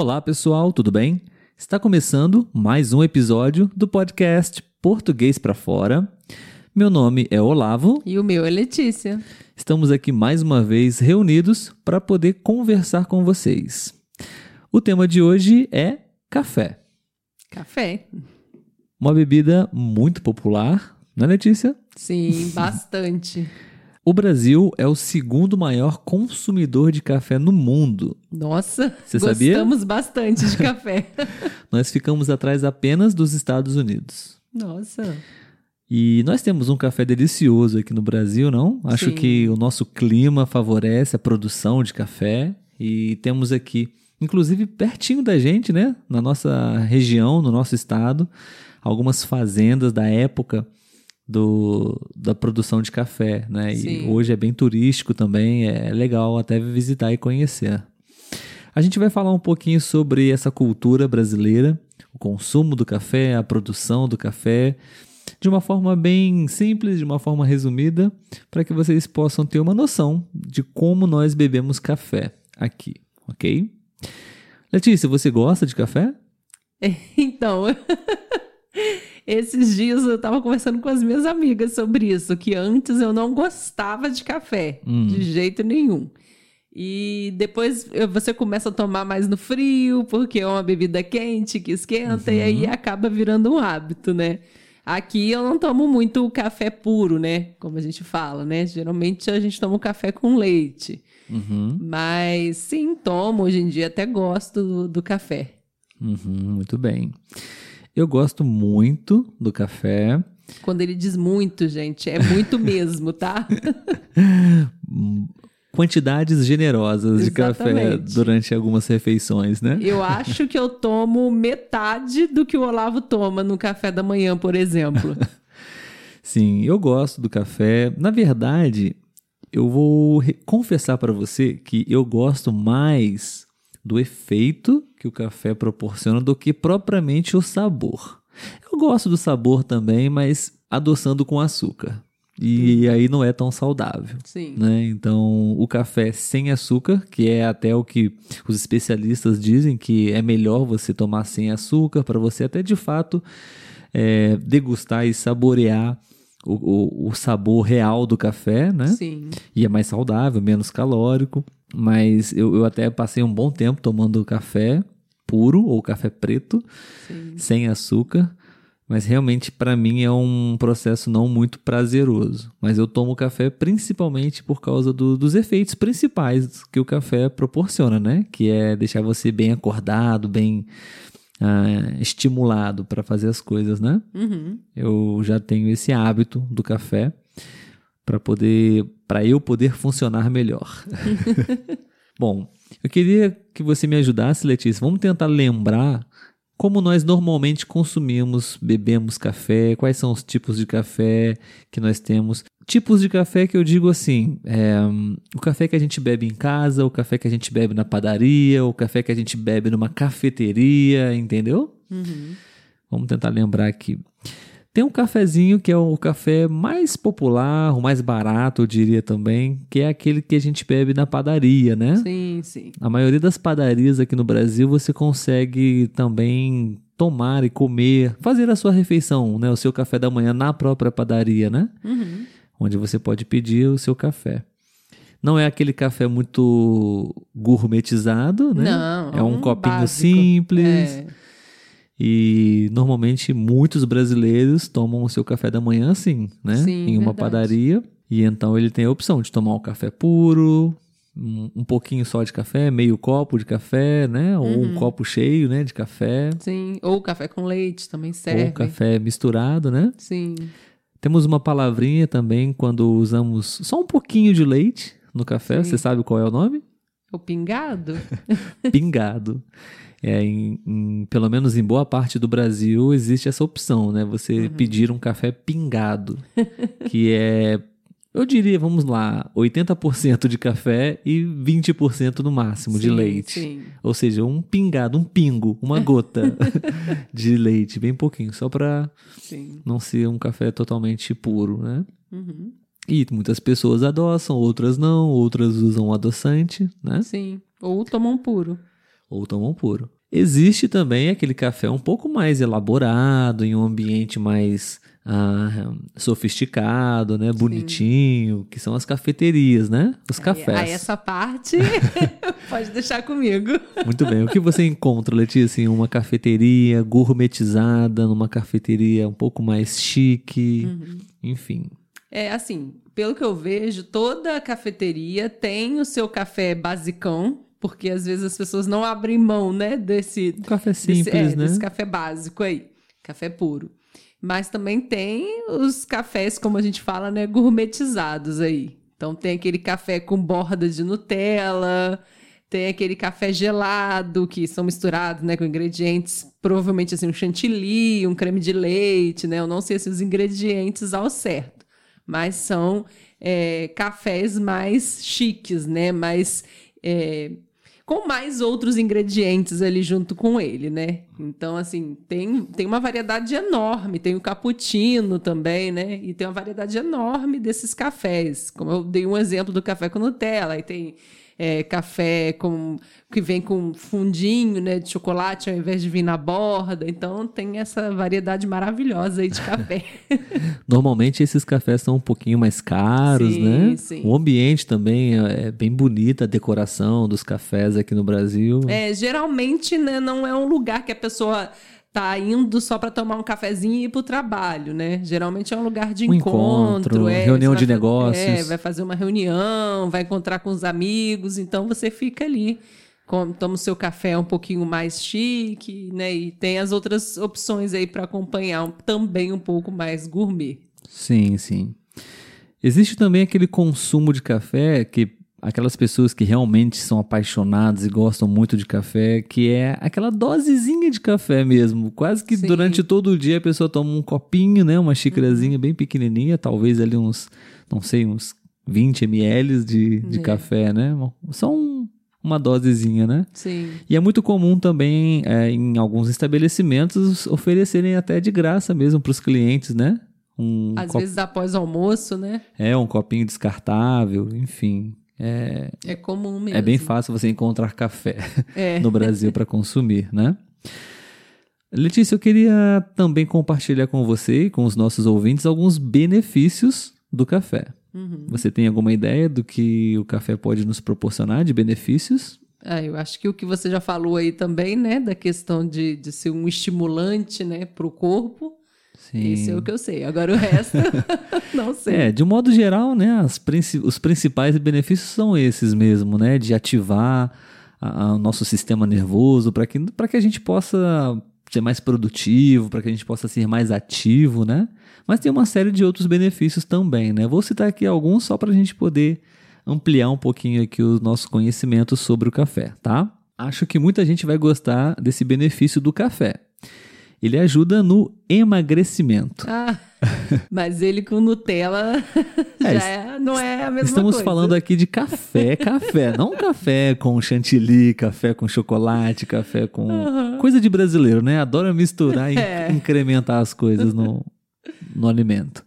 Olá, pessoal, tudo bem? Está começando mais um episódio do podcast Português para Fora. Meu nome é Olavo. E o meu é Letícia. Estamos aqui mais uma vez reunidos para poder conversar com vocês. O tema de hoje é café. Café. Uma bebida muito popular, né, Letícia? Sim, bastante. O Brasil é o segundo maior consumidor de café no mundo. Nossa, Você sabia? gostamos bastante de café. Nós ficamos atrás apenas dos Estados Unidos. Nossa. E nós temos um café delicioso aqui no Brasil, não? Acho Sim. que o nosso clima favorece a produção de café e temos aqui, inclusive pertinho da gente, né, na nossa região, no nosso estado, algumas fazendas da época do, da produção de café, né? E Sim. hoje é bem turístico também, é legal até visitar e conhecer. A gente vai falar um pouquinho sobre essa cultura brasileira, o consumo do café, a produção do café, de uma forma bem simples, de uma forma resumida, para que vocês possam ter uma noção de como nós bebemos café aqui, ok? Letícia, você gosta de café? Então, esses dias eu tava conversando com as minhas amigas sobre isso, que antes eu não gostava de café, de jeito nenhum. E depois você começa a tomar mais no frio, porque é uma bebida quente que esquenta, e aí acaba virando um hábito, né? Aqui eu não tomo muito café puro, né? Como a gente fala, né? Geralmente a gente toma o café com leite. Uhum, Mas sim, tomo. Hoje em dia até gosto do, do café. uhum, muito bem. Eu gosto muito do café. Quando ele diz muito, gente, é muito mesmo, tá? Quantidades generosas de café Exatamente. durante algumas refeições, né? Eu acho que eu tomo metade do que o Olavo toma no café da manhã, por exemplo. Sim, eu gosto do café. Na verdade, eu vou confessar para você que eu gosto mais do efeito que o café proporciona do que propriamente o sabor. Eu gosto do sabor também, mas adoçando com açúcar. E aí não é tão saudável. Sim. né? Então, o café sem açúcar, que é até o que os especialistas dizem que é melhor você tomar sem açúcar para você até de fato é, degustar e saborear o, o, o sabor real do café, né? Sim. E é mais saudável, menos calórico. Mas eu, eu até passei um bom tempo tomando café puro ou café preto, Sim. sem açúcar. Mas realmente para mim é um processo não muito prazeroso. Mas eu tomo café principalmente por causa do- dos efeitos principais que o café proporciona, né? Que é deixar você bem acordado, bem ah, estimulado para fazer as coisas, né? Uhum. Eu já tenho esse hábito do café para poder, para eu poder funcionar melhor. Bom, eu queria que você me ajudasse, Letícia. Vamos tentar lembrar como nós normalmente consumimos, bebemos café, quais são os tipos de café que nós temos. Tipos de café que eu digo assim: é, o café que a gente bebe em casa, o café que a gente bebe na padaria, o café que a gente bebe numa cafeteria, entendeu? Uhum. Vamos tentar lembrar aqui. Tem um cafezinho que é o café mais popular, o mais barato, eu diria também, que é aquele que a gente bebe na padaria, né? Sim, sim. A maioria das padarias aqui no Brasil você consegue também tomar e comer, fazer a sua refeição, né? O seu café da manhã na própria padaria, né? Uhum. Onde você pode pedir o seu café. Não é aquele café muito gourmetizado, né? Não, é um, copinho básico. simples. É. E normalmente muitos brasileiros tomam o seu café da manhã assim, né? Sim, em uma verdade. padaria. E então ele tem a opção de tomar um café puro, um, um pouquinho só de café, meio copo de café, né? Ou Uhum. um copo cheio, né? De café. Sim. Ou café com leite também serve. Ou café misturado, né? Sim. Temos uma palavrinha também quando usamos só um pouquinho de leite no café. Sim. Você sabe qual é o nome? O pingado? pingado. É, em, em- pelo menos em boa parte do Brasil existe essa opção, né? Você pedir um café pingado, que é, eu diria, vamos lá, 80% de café e 20% no máximo de Sim, leite. Sim. Ou seja, um pingado, um pingo, uma gota de leite, bem pouquinho, só para não ser um café totalmente puro, né? Uhum. E muitas pessoas adoçam, outras não, outras usam adoçante, né? Sim. Ou tomam puro. ou tomam puro. Existe também aquele café um pouco mais elaborado, em um ambiente mais ah, sofisticado, né? Bonitinho, que são as cafeterias, né? Os cafés. Aí, essa parte pode deixar comigo. Muito bem. O que você encontra, Letícia, assim, uma cafeteria gourmetizada, numa cafeteria um pouco mais chique, uhum. enfim. É assim, pelo que eu vejo, toda cafeteria tem o seu café basicão, porque às vezes as pessoas não abrem mão, né, desse café simples, desse, é, né? Desse café básico aí, café puro. Mas também tem os cafés, como a gente fala, né, gourmetizados aí. Então tem aquele café com borda de Nutella, tem aquele café gelado que são misturados, né, com ingredientes, provavelmente assim um chantilly, um creme de leite, né? Eu não sei se os ingredientes ao certo, mas são é, cafés mais chiques, né? Mais é, com mais outros ingredientes ali junto com ele, né? Então, assim, tem, tem uma variedade enorme. Tem o cappuccino também, né? E tem uma variedade enorme desses cafés. Como eu dei um exemplo do café com Nutella, aí tem é, café com, que vem com fundinho né, de chocolate ao invés de vir na borda. Então tem essa variedade maravilhosa aí de café. Normalmente esses cafés são um pouquinho mais caros, sim, né? Sim. O ambiente também é, é bem bonito, a decoração dos cafés aqui no Brasil. É, geralmente né, não é um lugar que a pessoa tá indo só para tomar um cafezinho e ir pro trabalho, né? Geralmente é um lugar de um encontro, encontro é, reunião de negócios. É, vai fazer uma reunião, vai encontrar com os amigos, então você fica ali, com, toma o seu café um pouquinho mais chique, né? E tem as outras opções aí para acompanhar também um pouco mais gourmet. Sim, sim. Existe também aquele consumo de café que aquelas pessoas que realmente são apaixonadas e gostam muito de café, que é aquela dosezinha de café mesmo. Quase que Sim. durante todo o dia a pessoa toma um copinho, né? Uma xícarazinha uhum. bem pequenininha, talvez ali uns, não sei, uns 20 ml de, de é. café, né? Só um, uma dosezinha, né? Sim. E é muito comum também é, em alguns estabelecimentos oferecerem até de graça mesmo para os clientes, né? Um Às cop... vezes após almoço, né? É, um copinho descartável, enfim. É, é comum mesmo. É bem fácil você encontrar café é. no Brasil para consumir, né? Letícia, eu queria também compartilhar com você e com os nossos ouvintes alguns benefícios do café. Uhum. Você tem alguma ideia do que o café pode nos proporcionar de benefícios? Ah, eu acho que o que você já falou aí também, né, da questão de, de ser um estimulante, né, para o corpo, Sim. Isso é o que eu sei. Agora o resto, não sei. É, de um modo geral, né, princi os principais benefícios são esses mesmo, né? De ativar o nosso sistema nervoso para que, que a gente possa ser mais produtivo, para que a gente possa ser mais ativo, né? Mas tem uma série de outros benefícios também, né? Vou citar aqui alguns só para a gente poder ampliar um pouquinho aqui o nosso conhecimento sobre o café, tá? Acho que muita gente vai gostar desse benefício do café. Ele ajuda no emagrecimento. Ah, mas ele com Nutella é, já é, não é a mesma estamos coisa. falando aqui de café, café. não café com chantilly, café com chocolate, café com... Uhum. Coisa de brasileiro, né? Adora misturar e é. incrementar as coisas no, no alimento.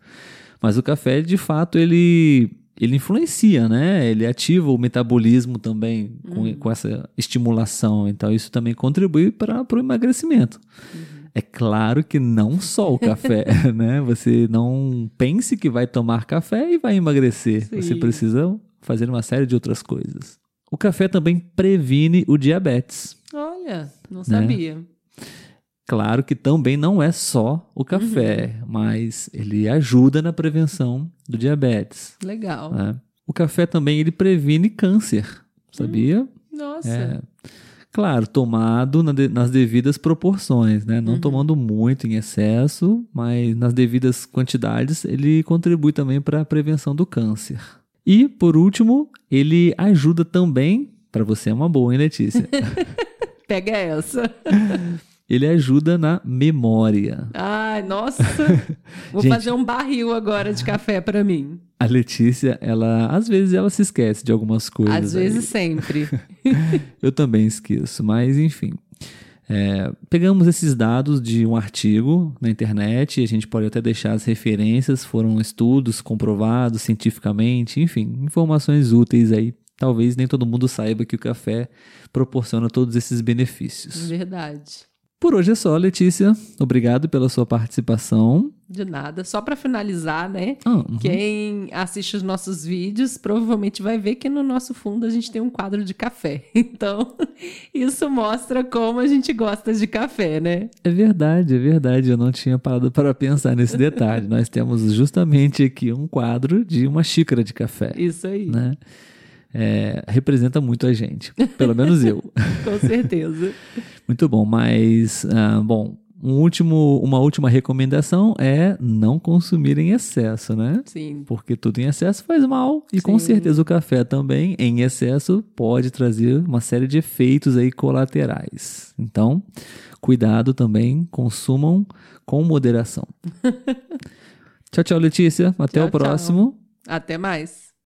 Mas o café, de fato, ele ele influencia, né? Ele ativa o metabolismo também com, uhum. com essa estimulação. Então, isso também contribui para o emagrecimento. Uhum. É claro que não só o café, né? Você não pense que vai tomar café e vai emagrecer. Sim. Você precisa fazer uma série de outras coisas. O café também previne o diabetes. Olha, não né? sabia. Claro que também não é só o café, uhum. mas ele ajuda na prevenção do diabetes. Legal. Né? O café também ele previne câncer, sabia? Hum, nossa. É. Claro, tomado nas devidas proporções, né? Não uhum. tomando muito em excesso, mas nas devidas quantidades, ele contribui também para a prevenção do câncer. E, por último, ele ajuda também, para você é uma boa, hein, Letícia? Pega essa. ele ajuda na memória. Ai, nossa! Vou Gente, fazer um barril agora de café para mim. A Letícia, ela às vezes ela se esquece de algumas coisas. Às vezes aí. sempre. Eu também esqueço, mas enfim. É, pegamos esses dados de um artigo na internet, a gente pode até deixar as referências, foram estudos comprovados cientificamente, enfim, informações úteis aí talvez nem todo mundo saiba que o café proporciona todos esses benefícios. Verdade. Por hoje é só, Letícia. Obrigado pela sua participação. De nada. Só para finalizar, né? Ah, uhum. Quem assiste os nossos vídeos provavelmente vai ver que no nosso fundo a gente tem um quadro de café. Então, isso mostra como a gente gosta de café, né? É verdade, é verdade. Eu não tinha parado para pensar nesse detalhe. Nós temos justamente aqui um quadro de uma xícara de café. Isso aí. Né? É, representa muito a gente, pelo menos eu. Com certeza. muito bom, mas, ah, bom, um último, uma última recomendação é não consumir em excesso, né? Sim. Porque tudo em excesso faz mal. E Sim. com certeza o café também, em excesso, pode trazer uma série de efeitos aí colaterais. Então, cuidado também, consumam com moderação. tchau, tchau, Letícia. Até Tchau, o próximo. Tchau. Até mais.